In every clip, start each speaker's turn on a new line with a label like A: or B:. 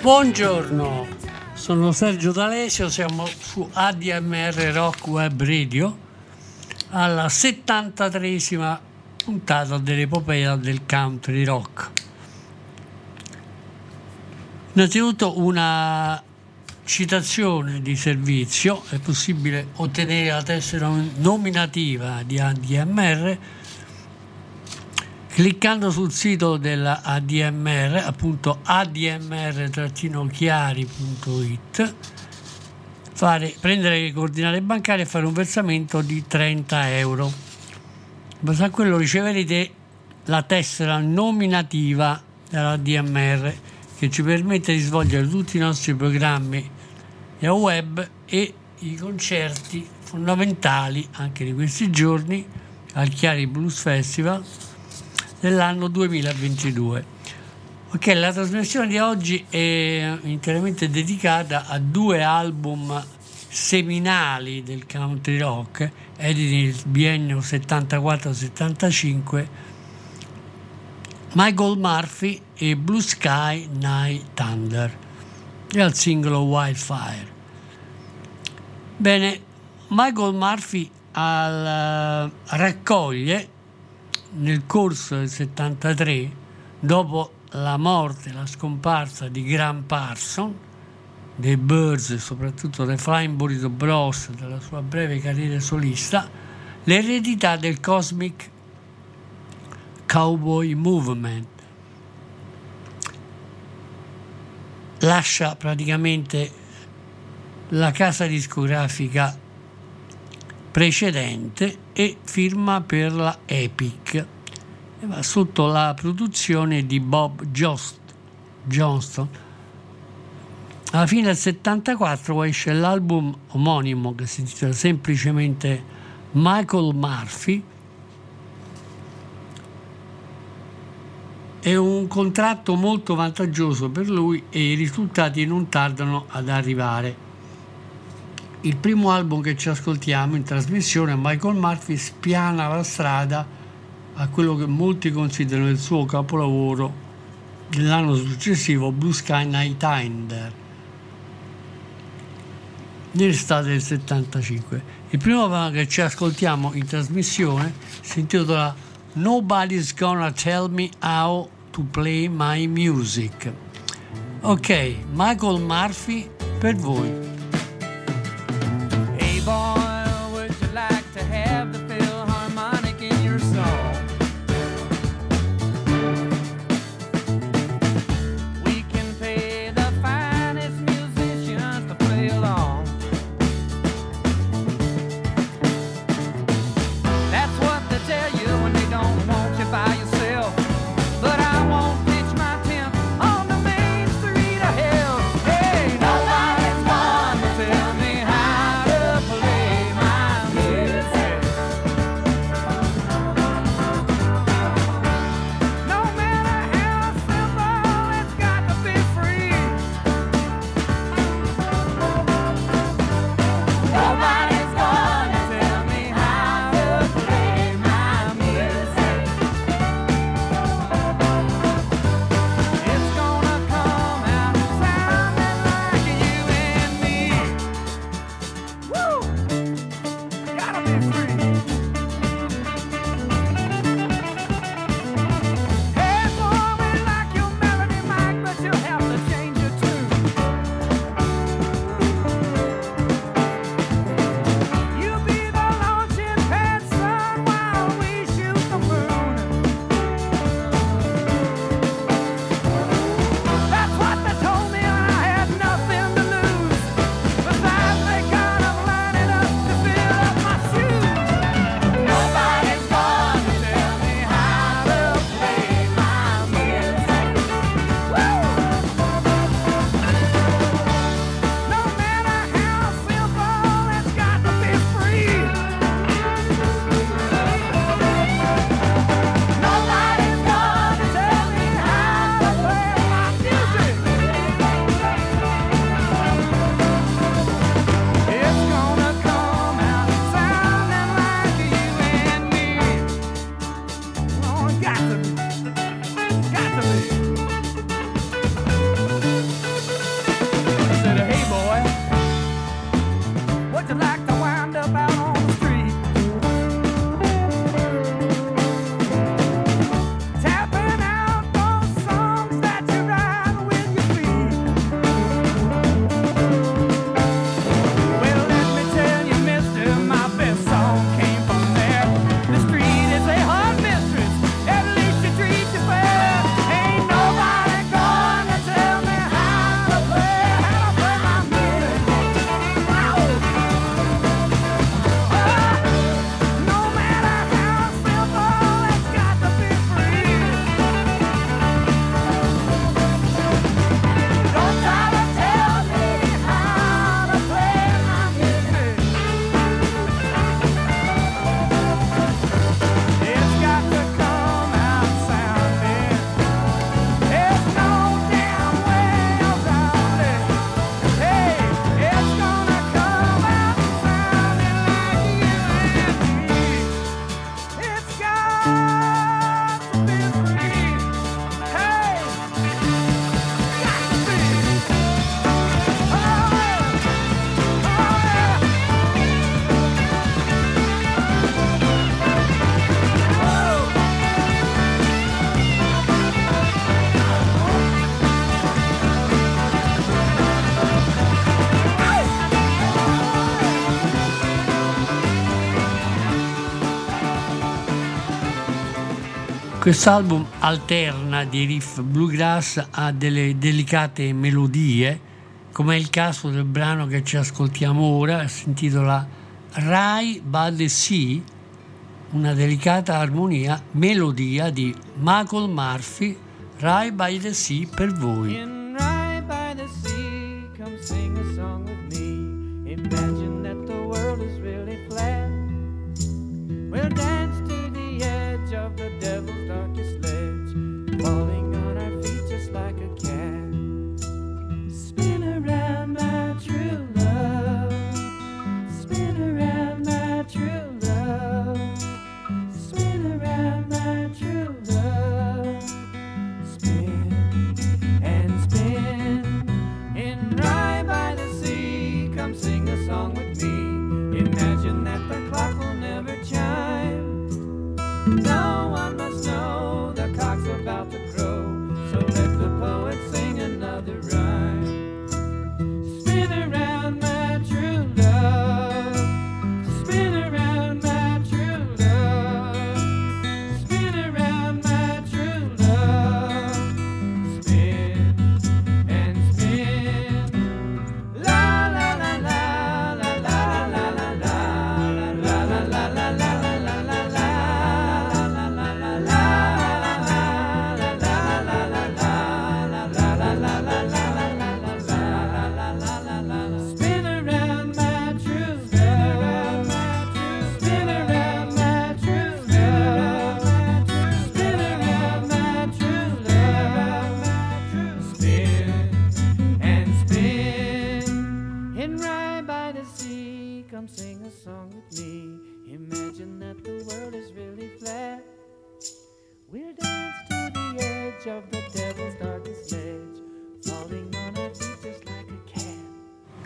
A: Buongiorno, sono Sergio D'Alesio, siamo su ADMR Rock Web Radio alla 73esima puntata dell'epopea del country rock. Innanzitutto una citazione di servizio, è possibile ottenere la tessera nominativa di ADMR cliccando sul sito della ADMR, appunto admr-chiari.it, fare, prendere le coordinate bancarie e fare un versamento di 30 euro. In base a quello riceverete la tessera nominativa della ADMR che ci permette di svolgere tutti i nostri programmi via web e i concerti fondamentali anche di questi giorni al Chiari Blues Festival dell'anno 2022. Ok, la trasmissione di oggi è interamente dedicata a due album seminali del country rock, editi nel biennio 74-75, Michael Murphy e Blue Sky Night Thunder, e al singolo Wildfire. Bene, Michael Murphy al, raccoglie nel corso del 73, dopo la morte, la scomparsa di Graham Parson, dei Birds e soprattutto dei Flying Burrito Bros, della sua breve carriera solista, l'eredità del Cosmic Cowboy Movement. Lascia praticamente la casa discografica precedente e firma per la Epic sotto la produzione di Bob Jost, Johnston. Alla fine del 74 esce l'album omonimo che si intitola semplicemente Michael Murphy. È un contratto molto vantaggioso per lui e i risultati non tardano ad arrivare. Il primo album che ci ascoltiamo in trasmissione, Michael Murphy, spiana la strada a quello che molti considerano il suo capolavoro dell'anno successivo, Blue Sky Night Thunder, nell'estate del 75. Il primo brano che ci ascoltiamo in trasmissione si intitola Nobody's Gonna Tell Me How to Play My Music. Ok, Michael Murphy per voi.
B: Valley.
C: Quest'album alterna di riff bluegrass a delle delicate melodie, come è il caso del brano che ci ascoltiamo ora, si intitola Rai The Sea, una delicata armonia, melodia di Michael Murphy, Rai by the Sea per voi.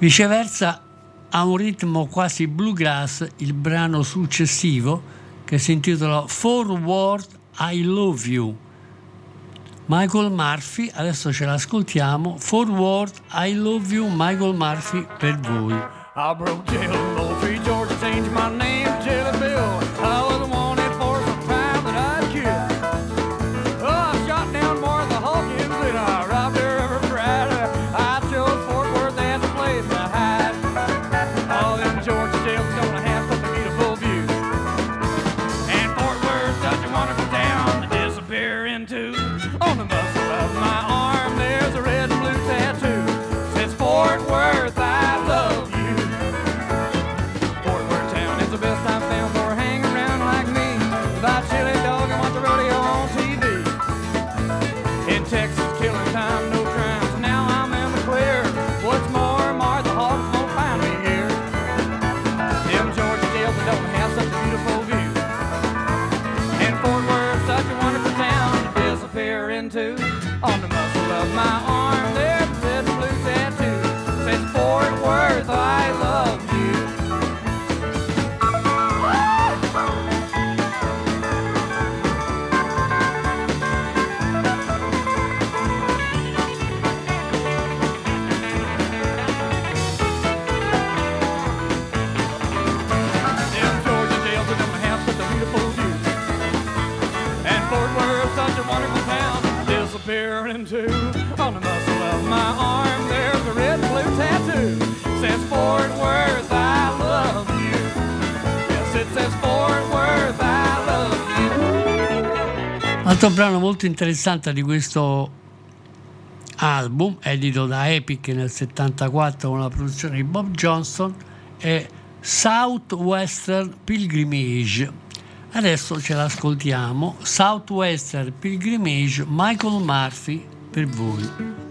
C: Viceversa, a un ritmo quasi bluegrass il brano successivo che si intitola Forward I Love You. Michael Murphy, adesso ce l'ascoltiamo, Forward I Love You, Michael Murphy per voi. Altro brano molto interessante di questo album, edito da Epic nel 74 con la produzione di Bob Johnson, è Southwestern Pilgrimage. Adesso ce l'ascoltiamo. Southwestern Pilgrimage, Michael Murphy per voi.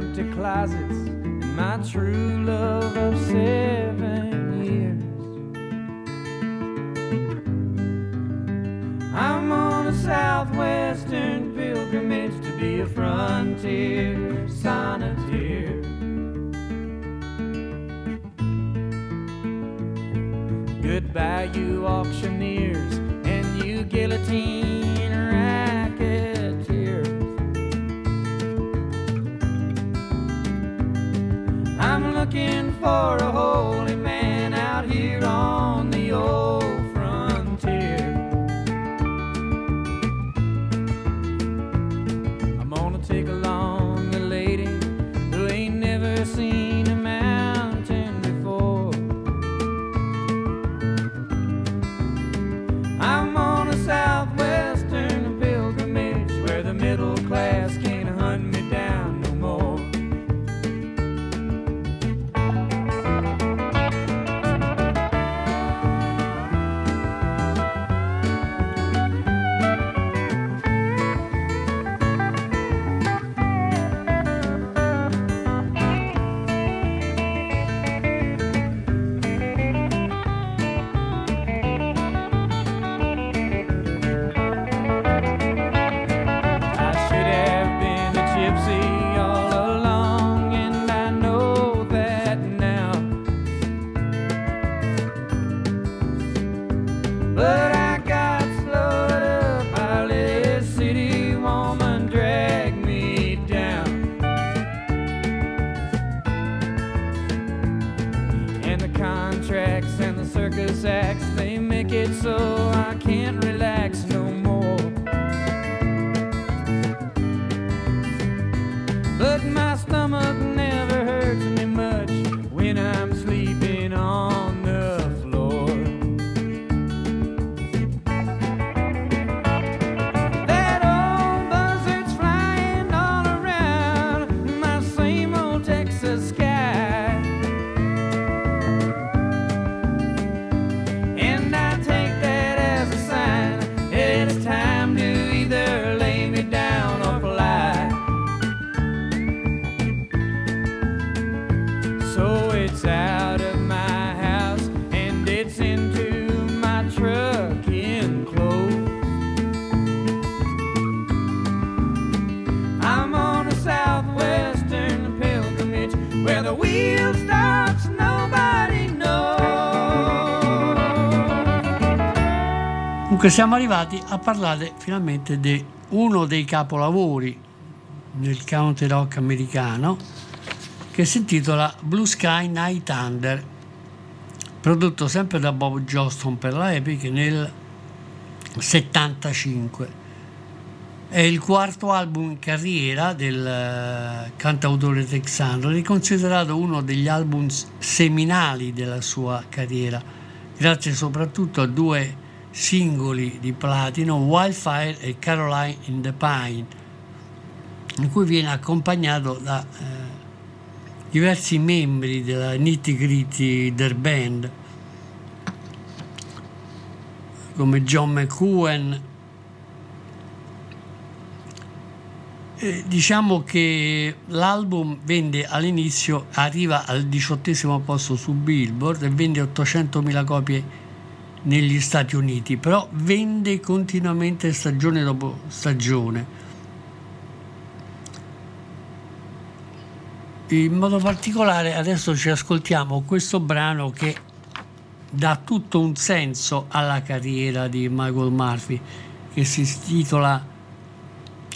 C: Closets and my true love of seven years. I'm on a southwestern pilgrimage to be a frontier sonneteer. Goodbye, you auctioneers and you guillotine looking for a holy
A: Comunque siamo arrivati a parlare finalmente di uno dei capolavori del country rock americano che si intitola Blue Sky Night Thunder, prodotto sempre da Bob Johnston per la Epic nel 75. È il quarto album in carriera del eh, cantautore texano, è considerato uno degli album seminali della sua carriera, grazie soprattutto a due singoli di platino, Wildfire e Caroline in the Pine, in cui viene accompagnato da eh, diversi membri della nitty gritty der band, come John McEwen. Eh, diciamo che l'album vende all'inizio, arriva al diciottesimo posto su Billboard e vende 800.000 copie negli Stati Uniti, però vende continuamente stagione dopo stagione. In modo particolare adesso ci ascoltiamo questo brano che dà tutto un senso alla carriera di Michael Murphy, che si intitola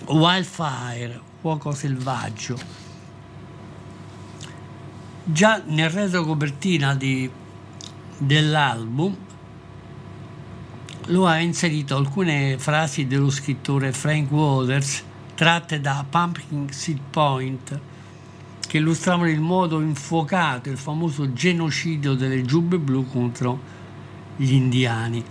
A: Wildfire, fuoco selvaggio. Già nel retrocopertina di, dell'album lo ha inserito alcune frasi dello scrittore Frank Waters tratte da Pumpkin Seed Point che illustravano il modo infuocato, il famoso genocidio delle giubbe blu contro gli indiani.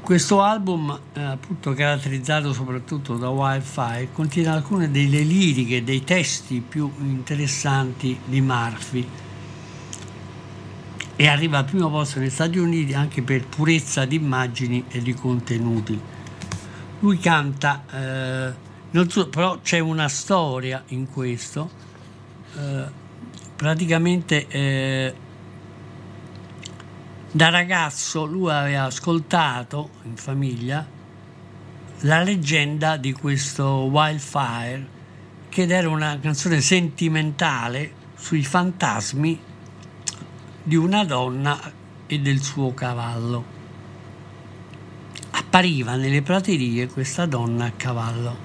A: Questo album, eh, appunto caratterizzato soprattutto da Wildfire, contiene alcune delle liriche, dei testi più interessanti di Murphy e arriva al primo posto negli Stati Uniti anche per purezza di immagini e di contenuti. Lui canta eh, So, però c'è una storia in questo. Eh, praticamente eh, da ragazzo lui aveva ascoltato in famiglia la leggenda di questo Wildfire, che era una canzone sentimentale sui fantasmi di una donna e del suo cavallo. Appariva nelle praterie questa donna a cavallo,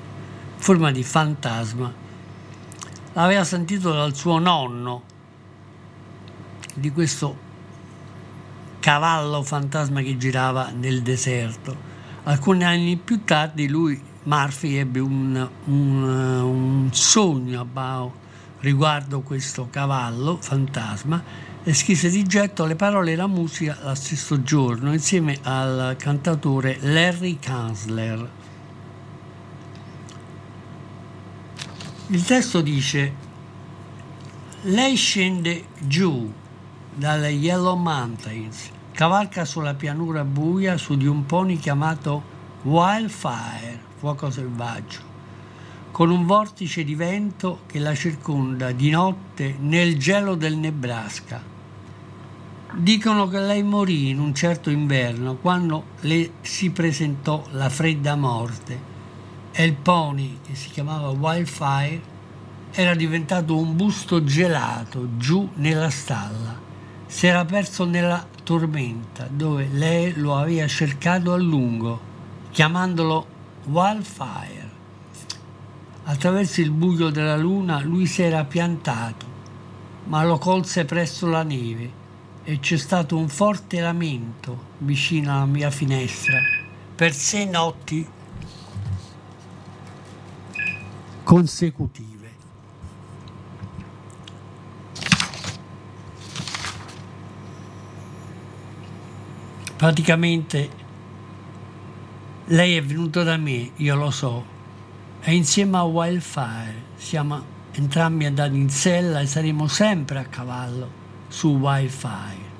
A: forma di fantasma. L'aveva sentito dal suo nonno, di questo cavallo fantasma che girava nel deserto. Alcuni anni più tardi lui, Murphy, ebbe un, un, un sogno about, riguardo questo cavallo fantasma e scrisse di getto le parole e la musica lo stesso giorno insieme al cantatore Larry Kansler. Il testo dice lei scende giù dalle Yellow Mountains, cavalca sulla pianura buia su di un pony chiamato Wildfire, fuoco selvaggio, con un vortice di vento che la circonda di notte nel gelo del Nebraska. Dicono che lei morì in un certo inverno quando le si presentò la fredda morte e il pony, che si chiamava Wildfire, era diventato un busto gelato giù nella stalla si era perso nella tormenta dove lei lo aveva cercato a lungo, chiamandolo Wildfire. Attraverso il buio della luna lui si era piantato, ma lo colse presso la neve e c'è stato un forte lamento vicino alla mia finestra per sei notti consecutive. praticamente lei è venuta da me, io lo so, e insieme a Wildfire siamo entrambi andati in sella e saremo sempre a cavallo su Wildfire.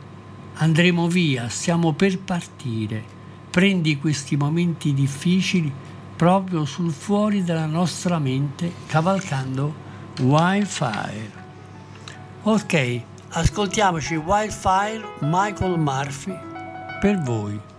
A: Andremo via, stiamo per partire. Prendi questi momenti difficili proprio sul fuori della nostra mente cavalcando Wildfire. Ok, ascoltiamoci Wildfire Michael Murphy per voi.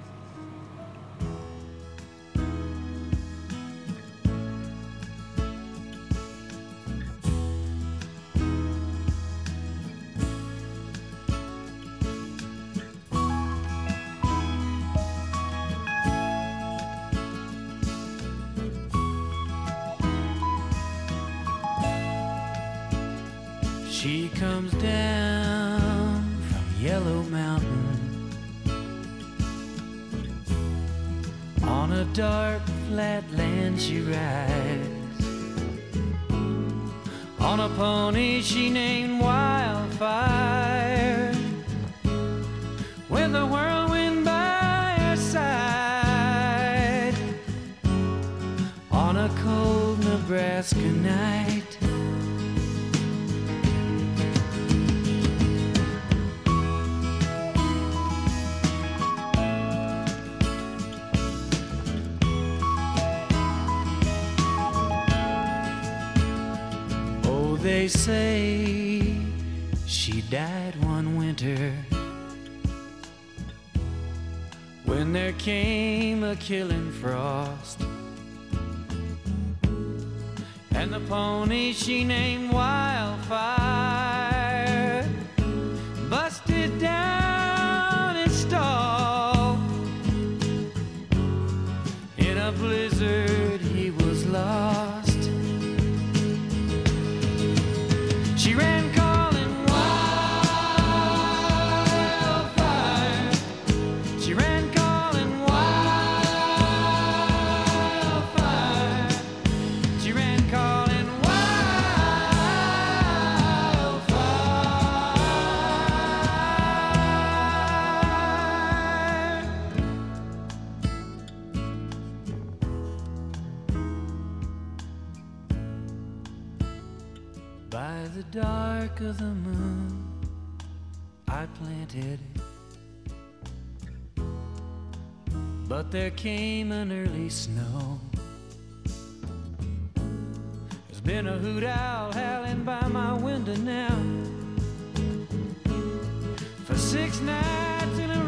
C: Nebraska night. Oh, they say she died one winter when there came a killing frost. Pony she named Wildfire dark of the moon, I planted. it. But there came an early snow. There's been a hoot owl howling by my window now for six nights in a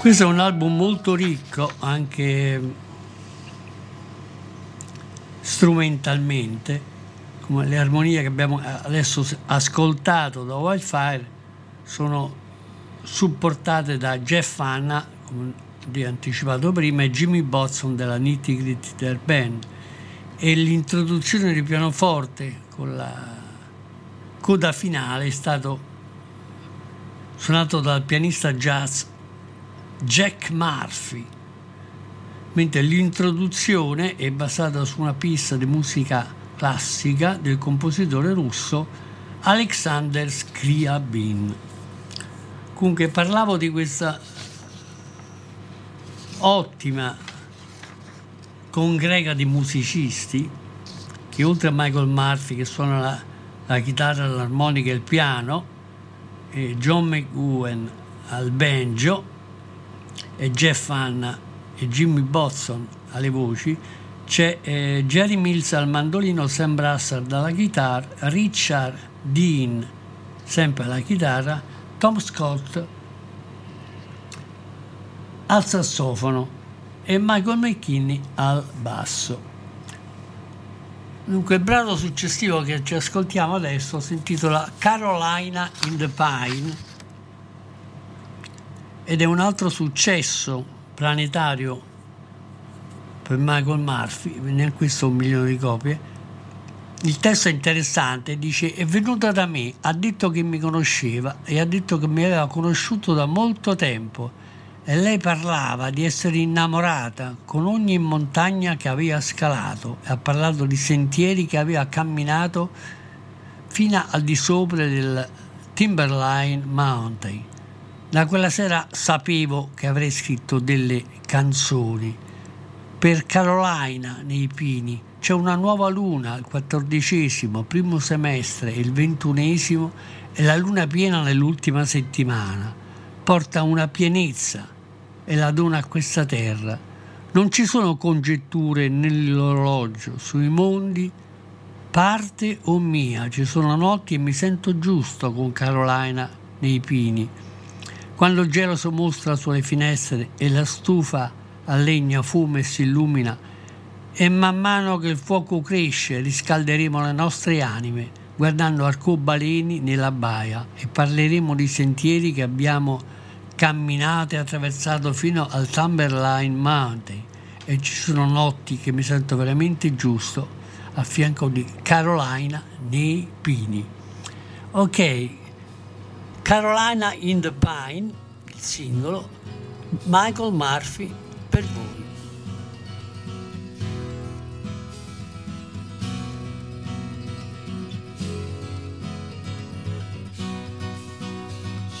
A: Questo è un album molto ricco anche strumentalmente, come le armonie che abbiamo adesso ascoltato da Wildfire sono supportate da Jeff Hanna, come vi ho anticipato prima, e Jimmy Botson della Nitty Gritty Their Band. E l'introduzione di pianoforte con la coda finale è stato suonato dal pianista jazz Jack Murphy, mentre l'introduzione è basata su una pista di musica classica del compositore russo Alexander Scriabin. Comunque parlavo di questa ottima congrega di musicisti che oltre a Michael Murphy che suona la, la chitarra, l'armonica e il piano, e John McGowan al banjo e Jeff Hanna e Jimmy Botson alle voci, c'è eh, Jerry Mills al mandolino, Sam Brassard alla chitarra, Richard Dean sempre alla chitarra, Tom Scott al sassofono e Michael McKinney al basso. Dunque il brano successivo che ci ascoltiamo adesso si intitola Carolina in the Pine ed è un altro successo planetario per Michael Murphy, ne ha acquisto un milione di copie. Il testo è interessante, dice è venuta da me, ha detto che mi conosceva e ha detto che mi aveva conosciuto da molto tempo e lei parlava di essere innamorata con ogni montagna che aveva scalato e ha parlato di sentieri che aveva camminato fino al di sopra del Timberline Mountain. Da quella sera sapevo che avrei scritto delle canzoni. Per Carolina nei Pini c'è una nuova luna, il quattordicesimo, primo semestre e il ventunesimo e la luna piena nell'ultima settimana. Porta una pienezza e la dona a questa terra. Non ci sono congetture nell'orologio sui mondi, parte o mia, ci sono notti e mi sento giusto con Carolina nei pini. Quando il geloso mostra sulle finestre e la stufa a legna fuma e si illumina, e man mano che il fuoco cresce riscalderemo le nostre anime guardando arcobaleni nella baia e parleremo di sentieri che abbiamo camminato e attraversato fino al Timberline Mountain e ci sono notti che mi sento veramente giusto a fianco di Carolina nei pini. Ok, Carolina in the Pine, il singolo, Michael Murphy per voi.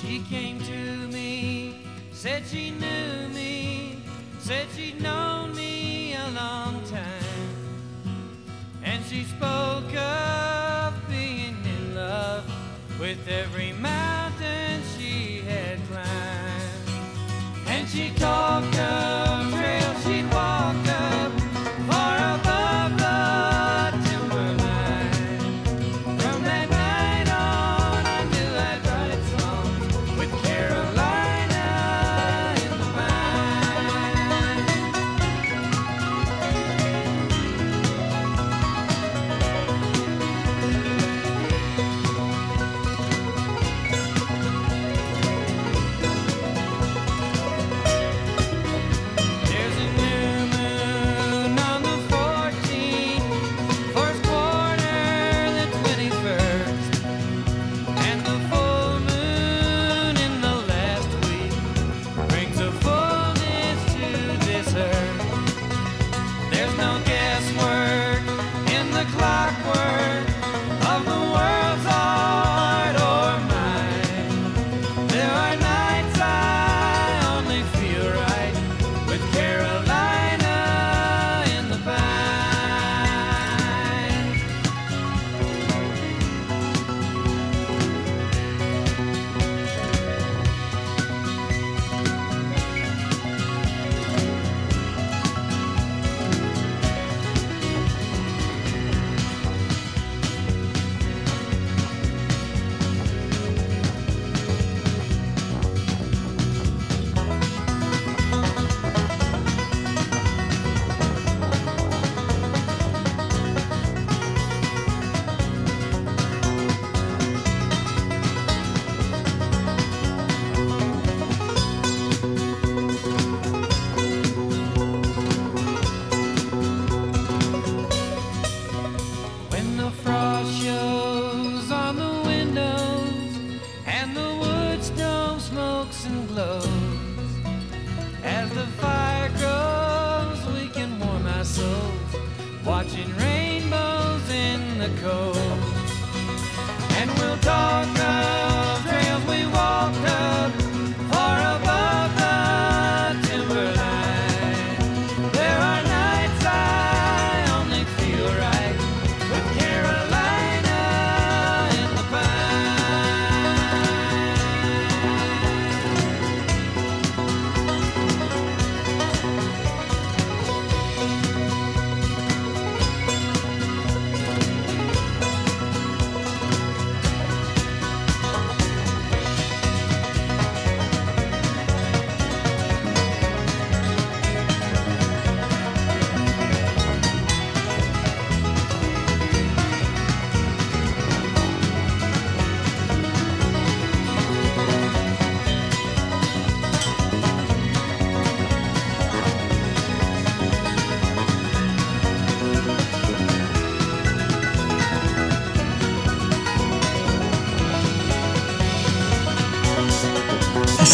C: She came to me, said she knew me, said she'd known me a long time. And she spoke of being in love with every mountain And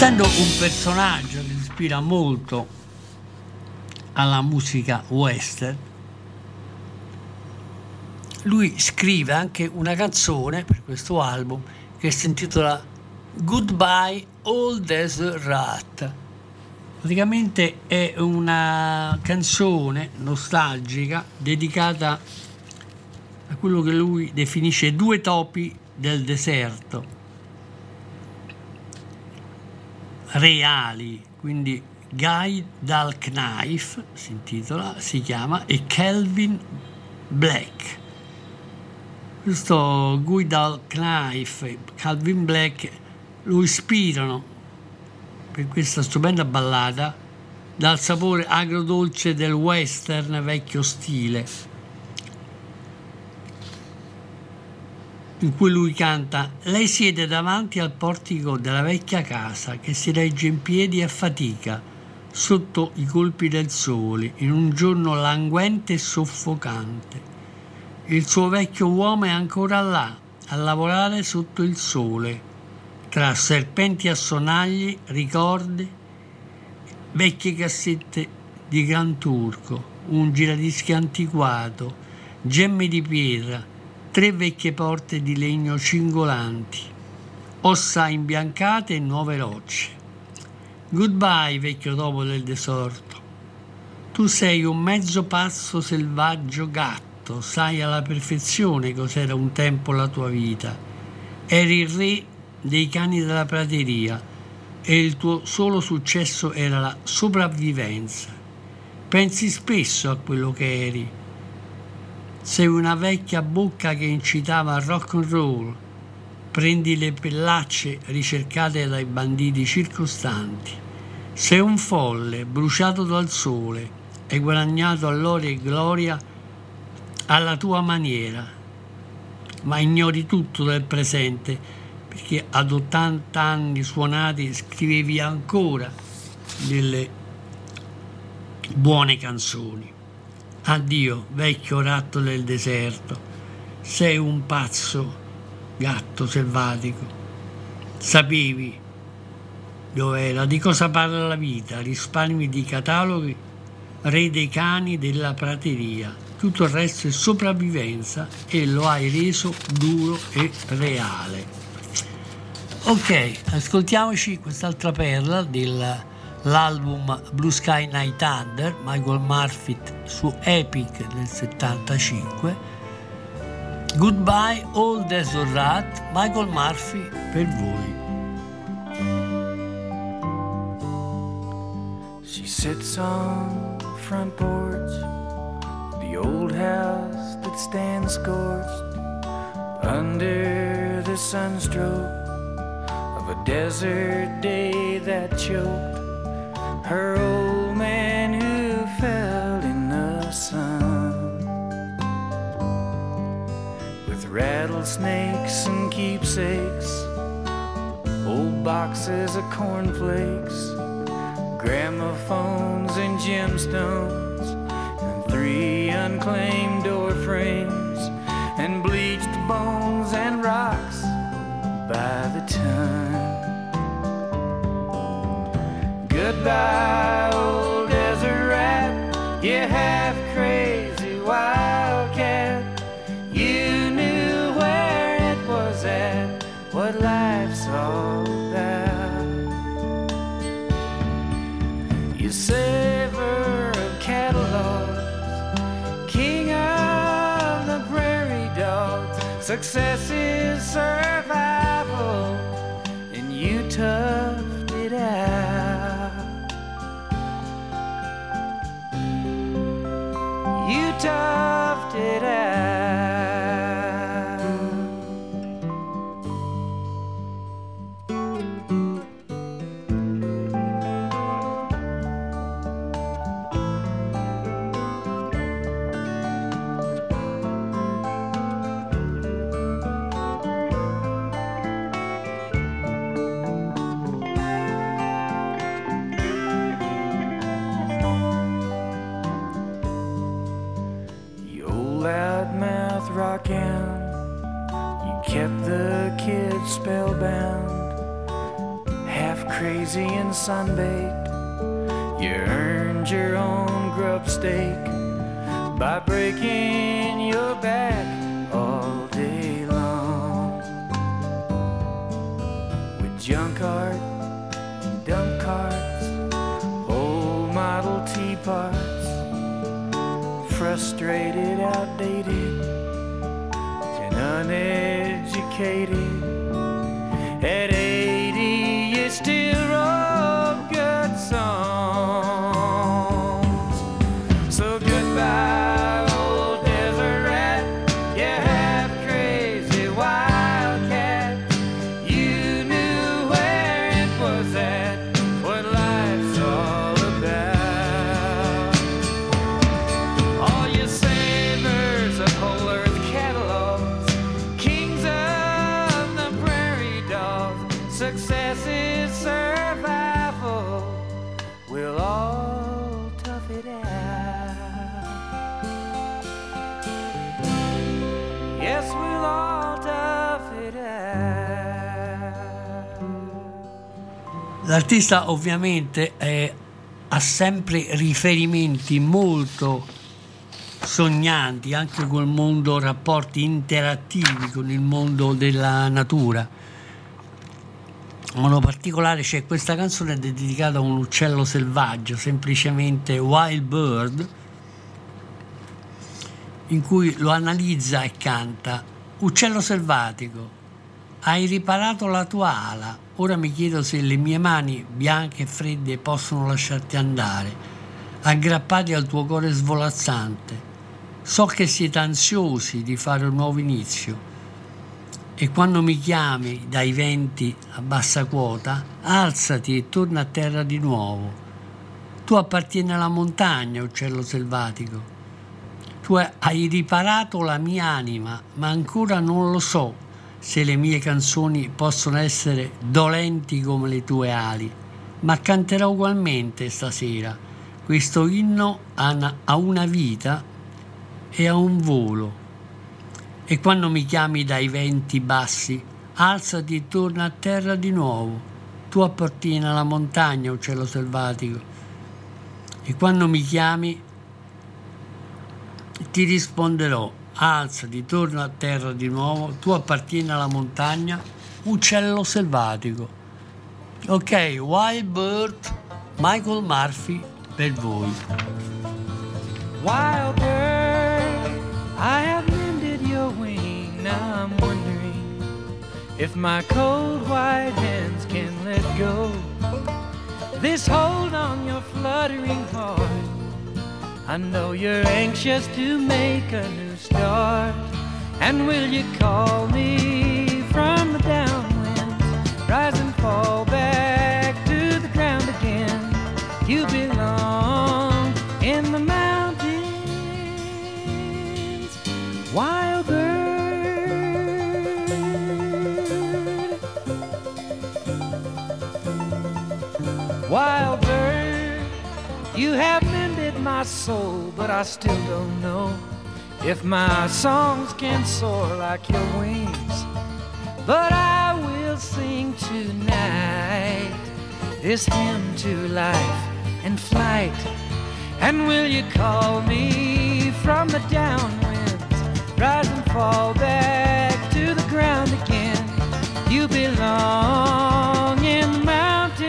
A: Essendo un personaggio che ispira molto alla musica western, lui scrive anche una canzone per questo album che si intitola Goodbye Old Desert Rat. Praticamente è una canzone nostalgica dedicata a quello che lui definisce due topi del deserto reali, quindi Guy Dalknife si intitola, si chiama, e Kelvin Black. Questo Guy Dalknife e Calvin Black lo ispirano per questa stupenda ballata dal sapore agrodolce del western vecchio stile in cui lui canta Lei siede davanti al portico della vecchia casa che si regge in piedi a fatica sotto i colpi del sole in un giorno languente e soffocante. Il suo vecchio uomo è ancora là a lavorare sotto il sole, tra serpenti a sonagli, ricordi, vecchie cassette di Gran Turco, un giradischi antiquato, gemmi di pietra, tre vecchie porte di legno cingolanti, ossa imbiancate e nuove rocce. Goodbye, vecchio topo del desorto. Tu sei un mezzo pazzo selvaggio gatto, sai alla perfezione cos'era un tempo la tua vita. Eri il re dei cani della prateria e il tuo solo successo era la sopravvivenza. Pensi spesso a quello che eri. Sei una vecchia bocca che incitava al rock and roll. Prendi le pellacce ricercate dai banditi circostanti. Sei un folle, bruciato dal sole, hai guadagnato all'ora e gloria alla tua maniera, ma ignori tutto del presente perché ad 80 anni suonati scrivevi ancora delle buone canzoni. Addio, vecchio ratto del deserto, sei un pazzo gatto selvatico. Sapevi dove era, di cosa parla la vita, risparmi di cataloghi, re dei cani della prateria. Tutto il resto è sopravvivenza e lo hai reso duro e reale. Ok, ascoltiamoci quest'altra perla dell'album Blue Sky Night Thunder, Michael Murphy su Epic del 75. Goodbye Old Desert Rat, Michael Murphy per voi.
C: She sits on the front porch, the old house that stands scorched under the sunstroke of a desert day that choked her old man who fell in the sun with rattlesnakes and keepsakes, old boxes of cornflakes gramophones and gemstones, and three unclaimed door frames, and bleached bones and rocks by the ton. Goodbye, Success sunbaked. You earned your own grub steak by breaking your back all day long with junk art and dump carts, old Model T parts frustrated, outdated, and uneducated. At
A: L'artista ovviamente è- ha sempre riferimenti molto sognanti anche col mondo, rapporti interattivi con il mondo della natura. modo particolare c'è questa canzone dedicata a un uccello selvaggio, semplicemente Wild Bird, in cui lo analizza e canta. Uccello selvatico, hai riparato la tua ala, ora mi chiedo se le mie mani bianche e fredde possono lasciarti andare, aggrappati al tuo cuore svolazzante. So che siete ansiosi di fare un nuovo inizio e quando mi chiami dai venti a bassa quota, alzati e torna a terra di nuovo. Tu appartieni alla montagna, uccello selvatico. Tu hai riparato la mia anima, ma ancora non lo so se le mie canzoni possono essere dolenti come le tue ali, ma canterò ugualmente stasera. Questo inno ha una vita e ha un volo e quando mi chiami dai venti bassi, alzati e torna a terra di nuovo. Tu appartieni alla montagna, uccello selvatico. E quando mi chiami, ti risponderò, alzati, torna a terra di nuovo. Tu appartieni alla montagna, uccello selvatico. Ok, Wild Bird, Michael Murphy per voi.
C: Wild bird, I have your wing. Now I'm wondering if my cold white hands can let go. This hold on your fluttering heart. I know you're anxious to make a new start. And will you call me from the downwind? Rise and fall back to the ground again. You belong in the mountains. Why? Wild bird, you have mended my soul, but I still don't know if my songs can soar like your wings. But I will sing tonight this hymn to life and flight. And will you call me from the downwinds, rise and fall back to the ground again? You belong in the mountains.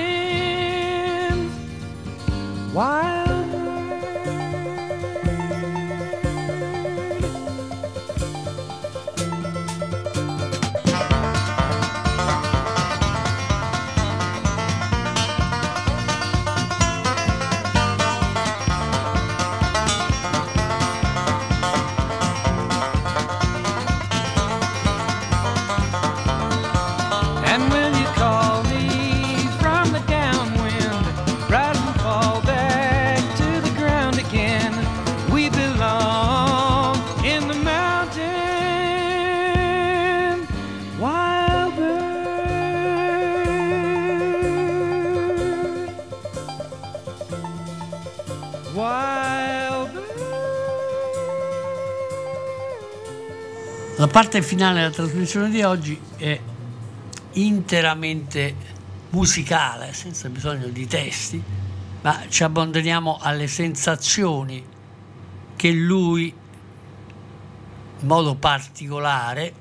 C: Wild
A: parte finale della trasmissione di oggi è interamente musicale, senza bisogno di testi, ma ci abbandoniamo alle sensazioni che lui, in modo particolare,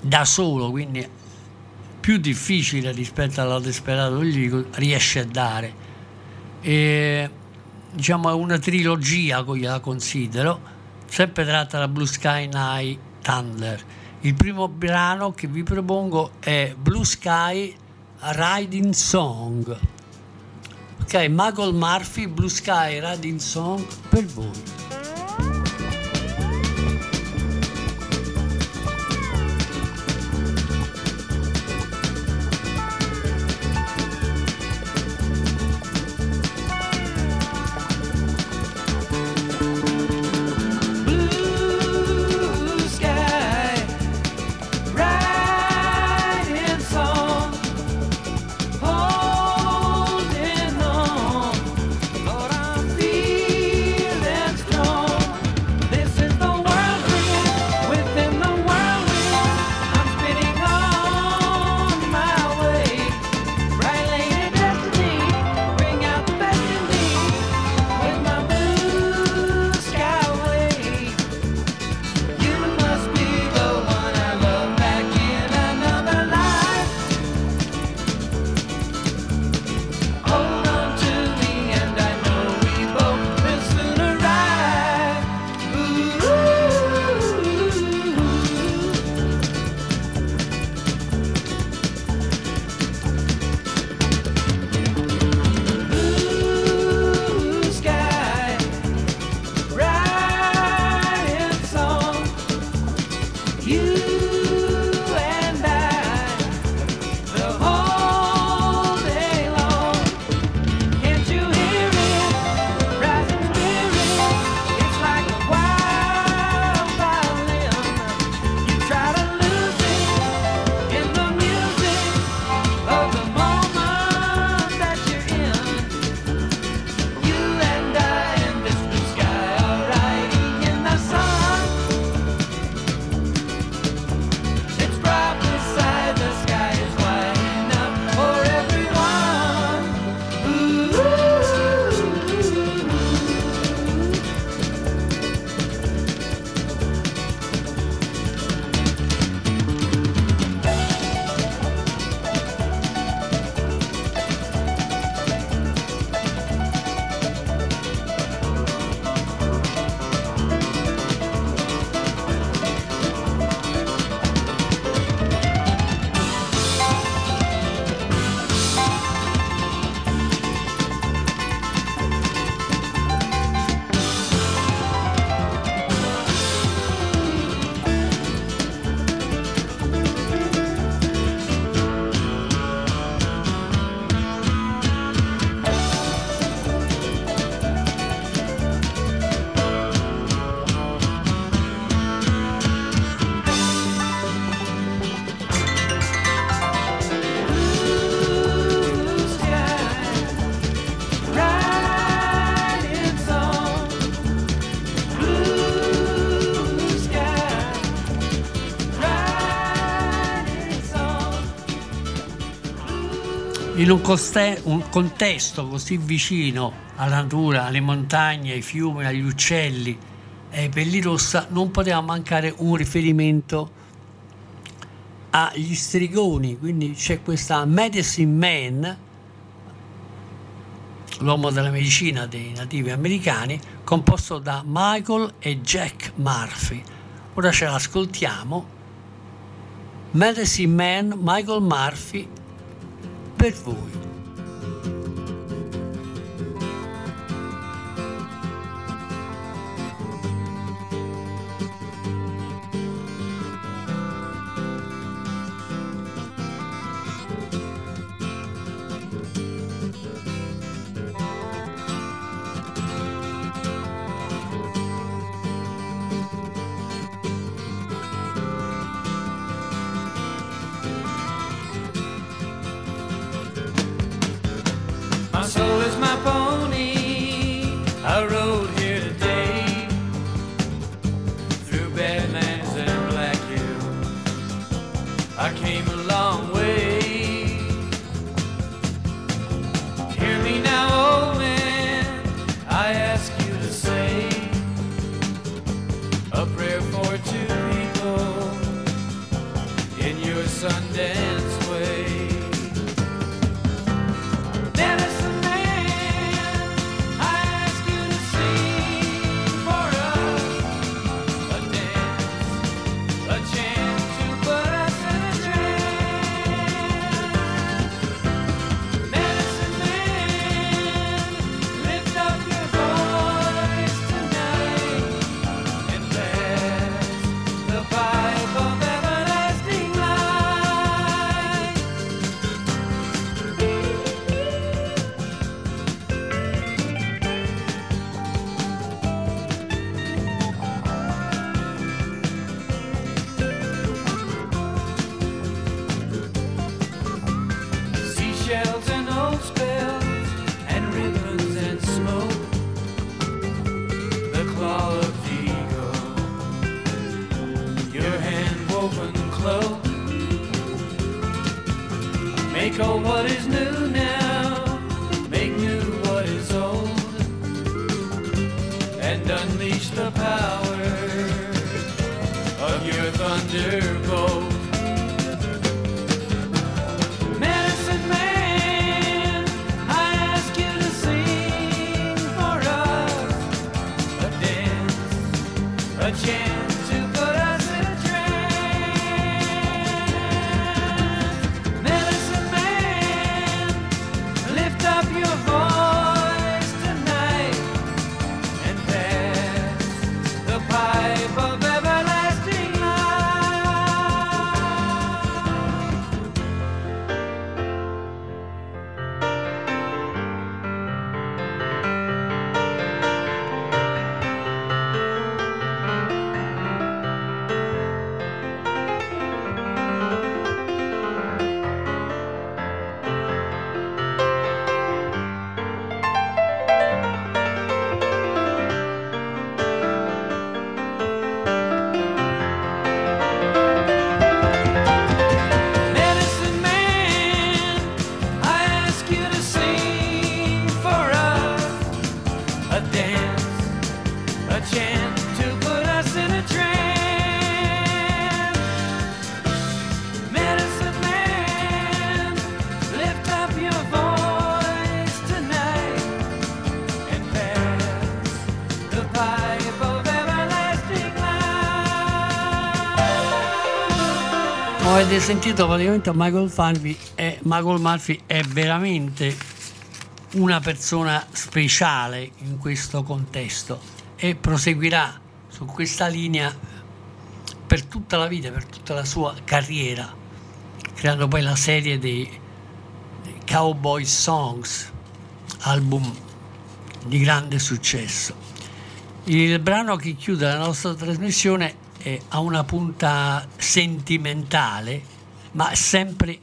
A: da solo, quindi più difficile rispetto alla Desperato Lirico, riesce a dare. E, diciamo è una trilogia, io la considero, sempre tratta da Blue Sky Night Thunder. Il primo brano che vi propongo è Blue Sky Riding Song. Ok, Michael Murphy, Blue Sky Riding Song per voi.
C: In un, coste- un contesto così vicino alla natura, alle montagne, ai fiumi, agli uccelli e ai pelli rossa, non poteva mancare un riferimento agli strigoni. Quindi c'è questa Medicine Man, l'uomo della medicina dei nativi americani, composto da Michael e Jack Murphy. Ora ce l'ascoltiamo. Medicine Man, Michael Murphy, per voi. Avete sentito praticamente Michael Murphy è, Michael Murphy è veramente una persona speciale in questo contesto e proseguirà su questa linea per tutta la vita, per tutta la sua carriera, creando poi la serie dei, Cowboy Songs, album di grande successo. Il brano che chiude la nostra trasmissione è- ha una punta sentimentale, ma sempre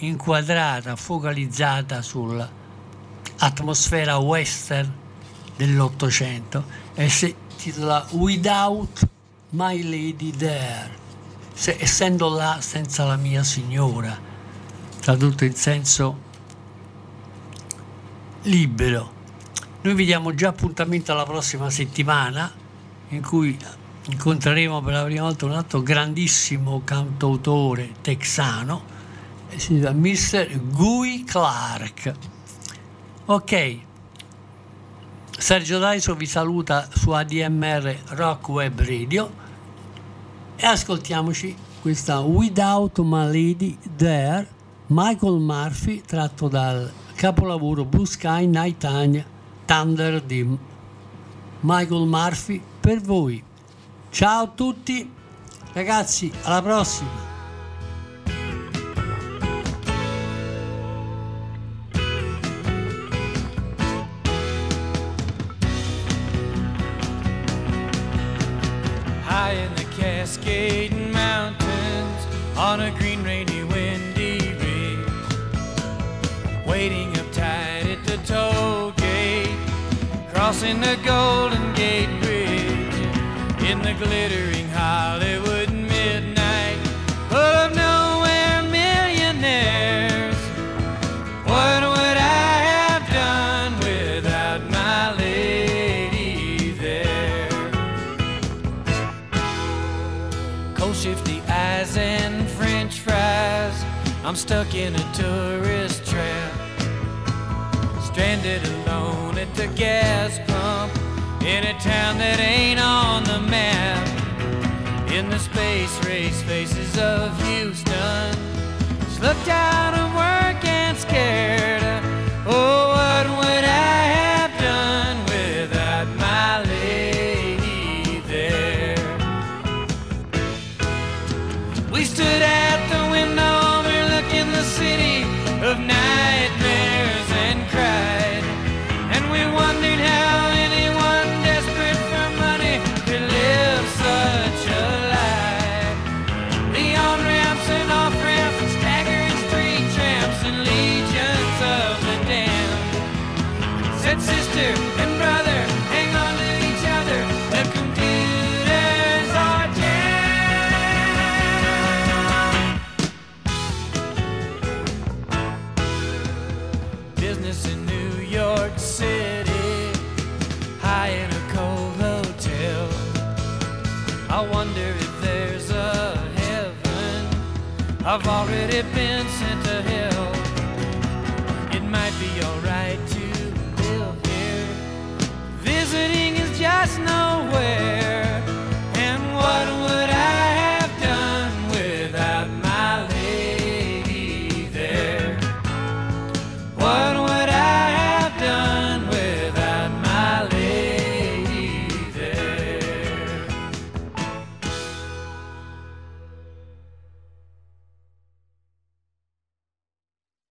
C: inquadrata, focalizzata sull'atmosfera western dell'Ottocento e si intitola Without My Lady There, se- essendo là senza la mia signora, tradotto in senso
A: libero. Noi vi diamo già appuntamento alla prossima settimana in cui incontreremo per la prima volta un altro grandissimo cantautore texano, eh, si chiama Mr. Guy Clark. Ok, Sergio Daiso vi saluta su ADMR Rock Web Radio e ascoltiamoci questa Without My Lady There, Michael Murphy, tratto dal capolavoro Blue Sky Night Thunder di Michael Murphy per voi. Ciao a tutti, ragazzi, alla prossima!
C: high cascading mountains on a green, rainy, windy ridge. Waiting uptight at the toll gate, crossing the Golden the glittering Hollywood midnight, full of nowhere millionaires. What would I have done without my lady there? cold shifty eyes and french fries. I'm stuck in a tourist trap. Stranded alone at the gas pump in a town that ain't on. In the space race faces of Houston. Just looked out